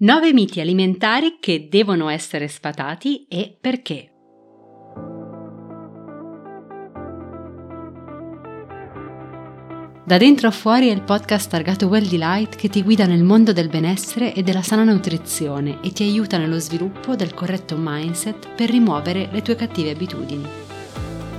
9 miti alimentari che devono essere sfatati e perché. Da dentro a fuori è il podcast targato Well Delight che ti guida nel mondo del benessere e della sana nutrizione e ti aiuta nello sviluppo del corretto mindset per rimuovere le tue cattive abitudini.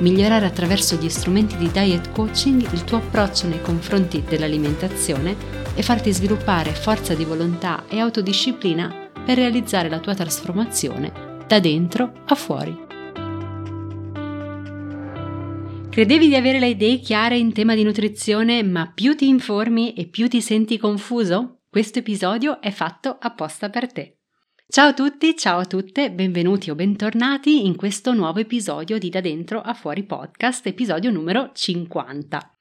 Migliorare attraverso gli strumenti di diet coaching il tuo approccio nei confronti dell'alimentazione e farti sviluppare forza di volontà e autodisciplina per realizzare la tua trasformazione da dentro a fuori. Credevi di avere le idee chiare in tema di nutrizione, ma più ti informi e più ti senti confuso? Questo episodio è fatto apposta per te. Ciao a tutti, ciao a tutte, benvenuti o bentornati in questo nuovo episodio di Da Dentro a Fuori podcast, episodio numero 50.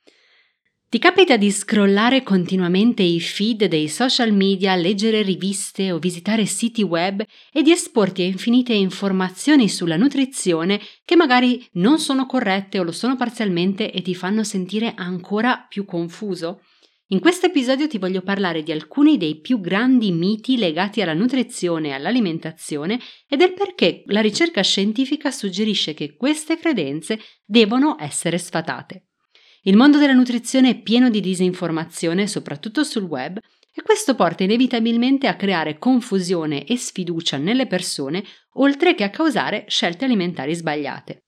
Ti capita di scrollare continuamente i feed dei social media, leggere riviste o visitare siti web e di esporti a infinite informazioni sulla nutrizione che magari non sono corrette o lo sono parzialmente e ti fanno sentire ancora più confuso? In questo episodio ti voglio parlare di alcuni dei più grandi miti legati alla nutrizione e all'alimentazione e del perché la ricerca scientifica suggerisce che queste credenze devono essere sfatate. Il mondo della nutrizione è pieno di disinformazione, soprattutto sul web, e questo porta inevitabilmente a creare confusione e sfiducia nelle persone, oltre che a causare scelte alimentari sbagliate.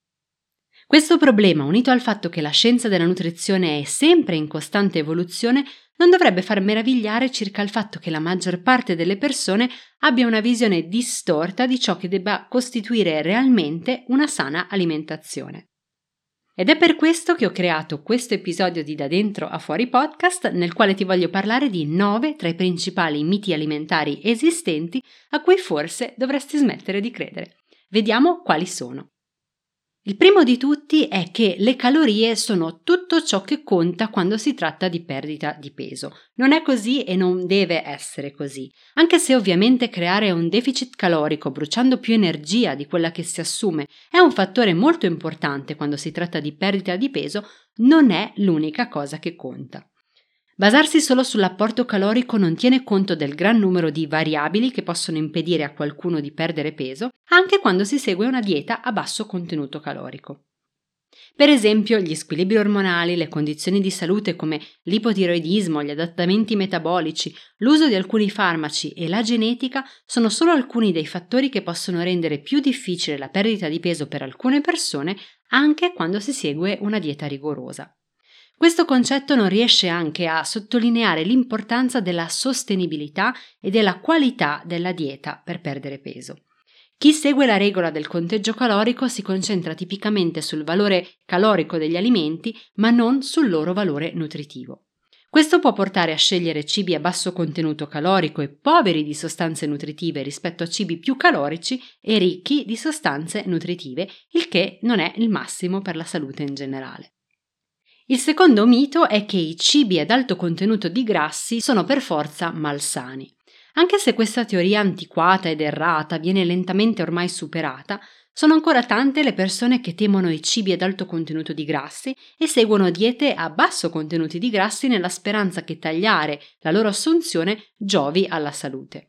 Questo problema, unito al fatto che la scienza della nutrizione è sempre in costante evoluzione, non dovrebbe far meravigliare circa il fatto che la maggior parte delle persone abbia una visione distorta di ciò che debba costituire realmente una sana alimentazione. Ed è per questo che ho creato questo episodio di Da Dentro a Fuori podcast nel quale ti voglio parlare di nove tra i principali miti alimentari esistenti a cui forse dovresti smettere di credere. Vediamo quali sono. Il primo di tutti è che le calorie sono tutto ciò che conta quando si tratta di perdita di peso. Non è così e non deve essere così, anche se ovviamente creare un deficit calorico bruciando più energia di quella che si assume è un fattore molto importante quando si tratta di perdita di peso, non è l'unica cosa che conta. Basarsi solo sull'apporto calorico non tiene conto del gran numero di variabili che possono impedire a qualcuno di perdere peso, anche quando si segue una dieta a basso contenuto calorico. Per esempio, gli squilibri ormonali, le condizioni di salute come l'ipotiroidismo, gli adattamenti metabolici, l'uso di alcuni farmaci e la genetica sono solo alcuni dei fattori che possono rendere più difficile la perdita di peso per alcune persone anche quando si segue una dieta rigorosa. Questo concetto non riesce anche a sottolineare l'importanza della sostenibilità e della qualità della dieta per perdere peso. Chi segue la regola del conteggio calorico si concentra tipicamente sul valore calorico degli alimenti, ma non sul loro valore nutritivo. Questo può portare a scegliere cibi a basso contenuto calorico e poveri di sostanze nutritive rispetto a cibi più calorici e ricchi di sostanze nutritive, il che non è il massimo per la salute in generale. Il secondo mito è che i cibi ad alto contenuto di grassi sono per forza malsani. Anche se questa teoria antiquata ed errata viene lentamente ormai superata, sono ancora tante le persone che temono i cibi ad alto contenuto di grassi e seguono diete a basso contenuti di grassi nella speranza che tagliare la loro assunzione giovi alla salute.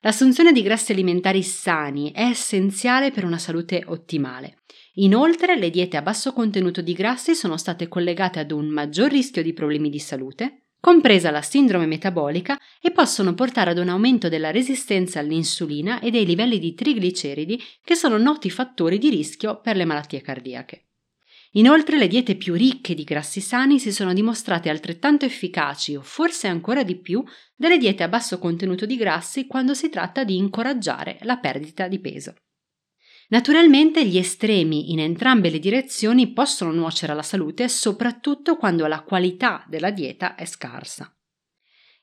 L'assunzione di grassi alimentari sani è essenziale per una salute ottimale. Inoltre, le diete a basso contenuto di grassi sono state collegate ad un maggior rischio di problemi di salute, compresa la sindrome metabolica, e possono portare ad un aumento della resistenza all'insulina e dei livelli di trigliceridi, che sono noti fattori di rischio per le malattie cardiache. Inoltre le diete più ricche di grassi sani si sono dimostrate altrettanto efficaci o forse ancora di più delle diete a basso contenuto di grassi quando si tratta di incoraggiare la perdita di peso. Naturalmente gli estremi in entrambe le direzioni possono nuocere alla salute, soprattutto quando la qualità della dieta è scarsa.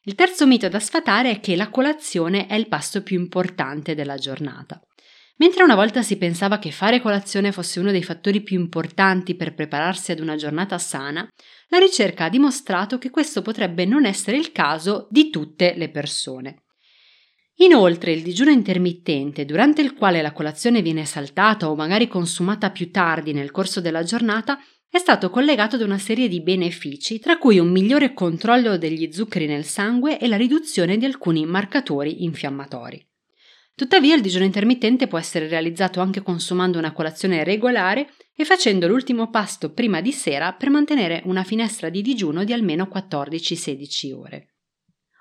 Il terzo mito da sfatare è che la colazione è il pasto più importante della giornata. Mentre una volta si pensava che fare colazione fosse uno dei fattori più importanti per prepararsi ad una giornata sana, la ricerca ha dimostrato che questo potrebbe non essere il caso di tutte le persone. Inoltre il digiuno intermittente, durante il quale la colazione viene saltata o magari consumata più tardi nel corso della giornata, è stato collegato ad una serie di benefici, tra cui un migliore controllo degli zuccheri nel sangue e la riduzione di alcuni marcatori infiammatori. Tuttavia il digiuno intermittente può essere realizzato anche consumando una colazione regolare e facendo l'ultimo pasto prima di sera per mantenere una finestra di digiuno di almeno 14-16 ore.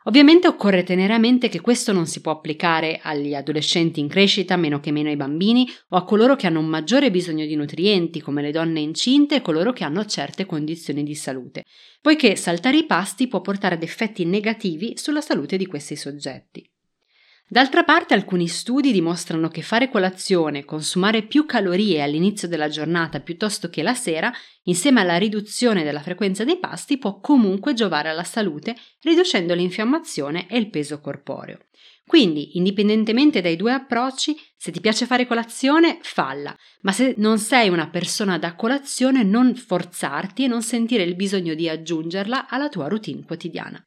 Ovviamente occorre tenere a mente che questo non si può applicare agli adolescenti in crescita, meno che meno ai bambini, o a coloro che hanno un maggiore bisogno di nutrienti, come le donne incinte e coloro che hanno certe condizioni di salute, poiché saltare i pasti può portare ad effetti negativi sulla salute di questi soggetti. D'altra parte alcuni studi dimostrano che fare colazione, consumare più calorie all'inizio della giornata piuttosto che la sera, insieme alla riduzione della frequenza dei pasti, può comunque giovare alla salute, riducendo l'infiammazione e il peso corporeo. Quindi, indipendentemente dai due approcci, se ti piace fare colazione, falla, ma se non sei una persona da colazione, non forzarti e non sentire il bisogno di aggiungerla alla tua routine quotidiana.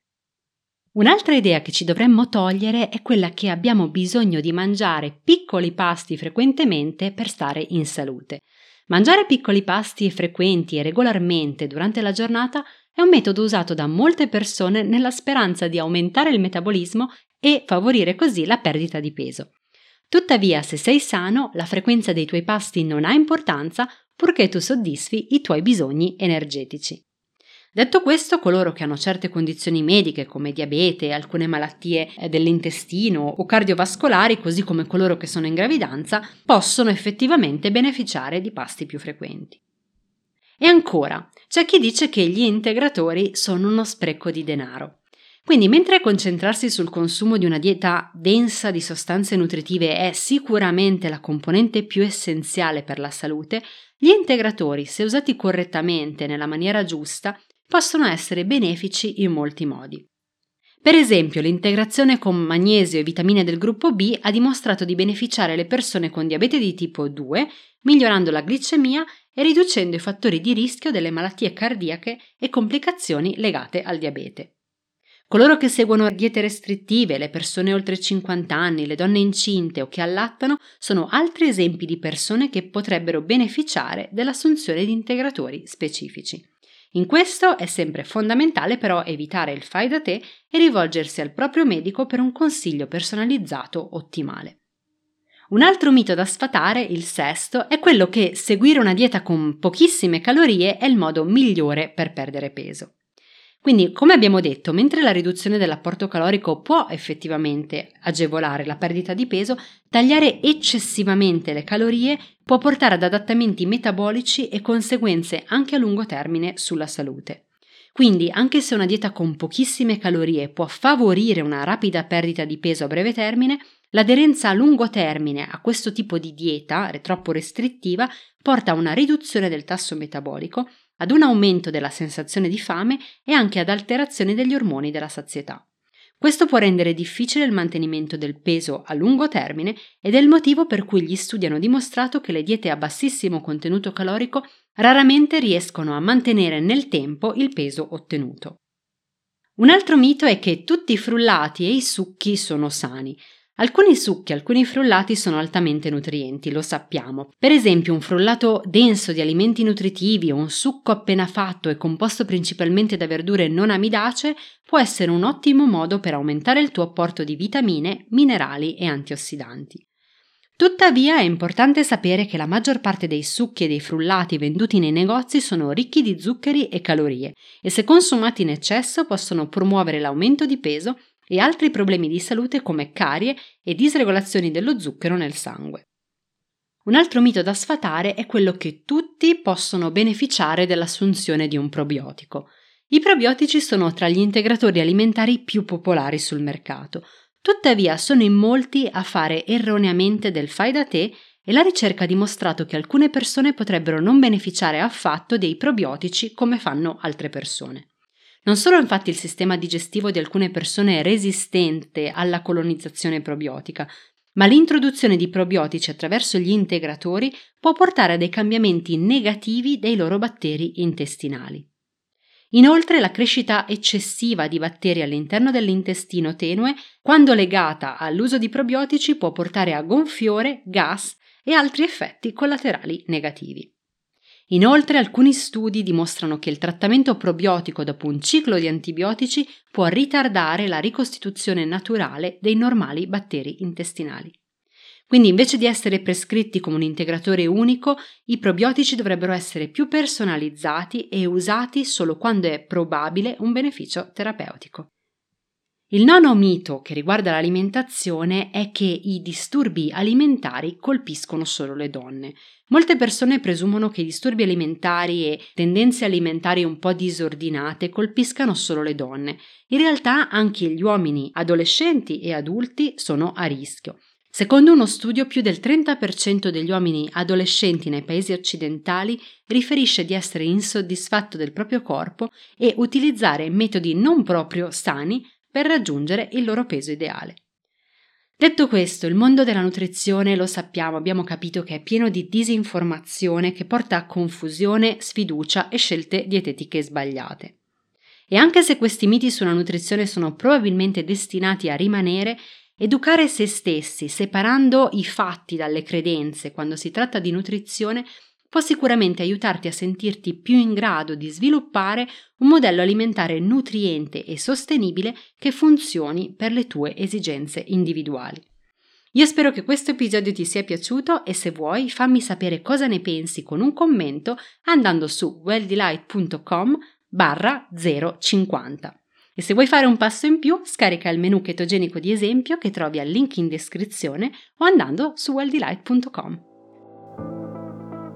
Un'altra idea che ci dovremmo togliere è quella che abbiamo bisogno di mangiare piccoli pasti frequentemente per stare in salute. Mangiare piccoli pasti frequenti e regolarmente durante la giornata è un metodo usato da molte persone nella speranza di aumentare il metabolismo e favorire così la perdita di peso. Tuttavia, se sei sano, la frequenza dei tuoi pasti non ha importanza purché tu soddisfi i tuoi bisogni energetici. Detto questo, coloro che hanno certe condizioni mediche come diabete, alcune malattie eh, dell'intestino o cardiovascolari, così come coloro che sono in gravidanza, possono effettivamente beneficiare di pasti più frequenti. E ancora, c'è chi dice che gli integratori sono uno spreco di denaro. Quindi, mentre concentrarsi sul consumo di una dieta densa di sostanze nutritive è sicuramente la componente più essenziale per la salute, gli integratori, se usati correttamente nella maniera giusta, possono essere benefici in molti modi. Per esempio, l'integrazione con magnesio e vitamine del gruppo B ha dimostrato di beneficiare le persone con diabete di tipo 2, migliorando la glicemia e riducendo i fattori di rischio delle malattie cardiache e complicazioni legate al diabete. Coloro che seguono diete restrittive, le persone oltre 50 anni, le donne incinte o che allattano sono altri esempi di persone che potrebbero beneficiare dell'assunzione di integratori specifici. In questo è sempre fondamentale però evitare il fai da te e rivolgersi al proprio medico per un consiglio personalizzato ottimale. Un altro mito da sfatare, il sesto, è quello che seguire una dieta con pochissime calorie è il modo migliore per perdere peso. Quindi, come abbiamo detto, mentre la riduzione dell'apporto calorico può effettivamente agevolare la perdita di peso, tagliare eccessivamente le calorie può portare ad adattamenti metabolici e conseguenze anche a lungo termine sulla salute. Quindi, anche se una dieta con pochissime calorie può favorire una rapida perdita di peso a breve termine, l'aderenza a lungo termine a questo tipo di dieta troppo restrittiva porta a una riduzione del tasso metabolico ad un aumento della sensazione di fame e anche ad alterazioni degli ormoni della sazietà. Questo può rendere difficile il mantenimento del peso a lungo termine ed è il motivo per cui gli studi hanno dimostrato che le diete a bassissimo contenuto calorico raramente riescono a mantenere nel tempo il peso ottenuto. Un altro mito è che tutti i frullati e i succhi sono sani. Alcuni succhi, alcuni frullati sono altamente nutrienti, lo sappiamo. Per esempio un frullato denso di alimenti nutritivi o un succo appena fatto e composto principalmente da verdure non amidacee può essere un ottimo modo per aumentare il tuo apporto di vitamine, minerali e antiossidanti. Tuttavia è importante sapere che la maggior parte dei succhi e dei frullati venduti nei negozi sono ricchi di zuccheri e calorie e se consumati in eccesso possono promuovere l'aumento di peso e altri problemi di salute come carie e disregolazioni dello zucchero nel sangue. Un altro mito da sfatare è quello che tutti possono beneficiare dell'assunzione di un probiotico. I probiotici sono tra gli integratori alimentari più popolari sul mercato, tuttavia sono in molti a fare erroneamente del fai da te e la ricerca ha dimostrato che alcune persone potrebbero non beneficiare affatto dei probiotici come fanno altre persone. Non solo infatti il sistema digestivo di alcune persone è resistente alla colonizzazione probiotica, ma l'introduzione di probiotici attraverso gli integratori può portare a dei cambiamenti negativi dei loro batteri intestinali. Inoltre la crescita eccessiva di batteri all'interno dell'intestino tenue, quando legata all'uso di probiotici, può portare a gonfiore, gas e altri effetti collaterali negativi. Inoltre alcuni studi dimostrano che il trattamento probiotico dopo un ciclo di antibiotici può ritardare la ricostituzione naturale dei normali batteri intestinali. Quindi invece di essere prescritti come un integratore unico, i probiotici dovrebbero essere più personalizzati e usati solo quando è probabile un beneficio terapeutico. Il nono mito che riguarda l'alimentazione è che i disturbi alimentari colpiscono solo le donne. Molte persone presumono che i disturbi alimentari e tendenze alimentari un po' disordinate colpiscano solo le donne. In realtà anche gli uomini adolescenti e adulti sono a rischio. Secondo uno studio, più del 30% degli uomini adolescenti nei paesi occidentali riferisce di essere insoddisfatto del proprio corpo e utilizzare metodi non proprio sani per raggiungere il loro peso ideale. Detto questo, il mondo della nutrizione lo sappiamo, abbiamo capito che è pieno di disinformazione che porta a confusione, sfiducia e scelte dietetiche sbagliate. E anche se questi miti sulla nutrizione sono probabilmente destinati a rimanere, Educare se stessi, separando i fatti dalle credenze quando si tratta di nutrizione, può sicuramente aiutarti a sentirti più in grado di sviluppare un modello alimentare nutriente e sostenibile che funzioni per le tue esigenze individuali. Io spero che questo episodio ti sia piaciuto e se vuoi fammi sapere cosa ne pensi con un commento andando su welldelight.com barra 050. E se vuoi fare un passo in più, scarica il menu chetogenico di esempio che trovi al link in descrizione o andando su welldelight.com.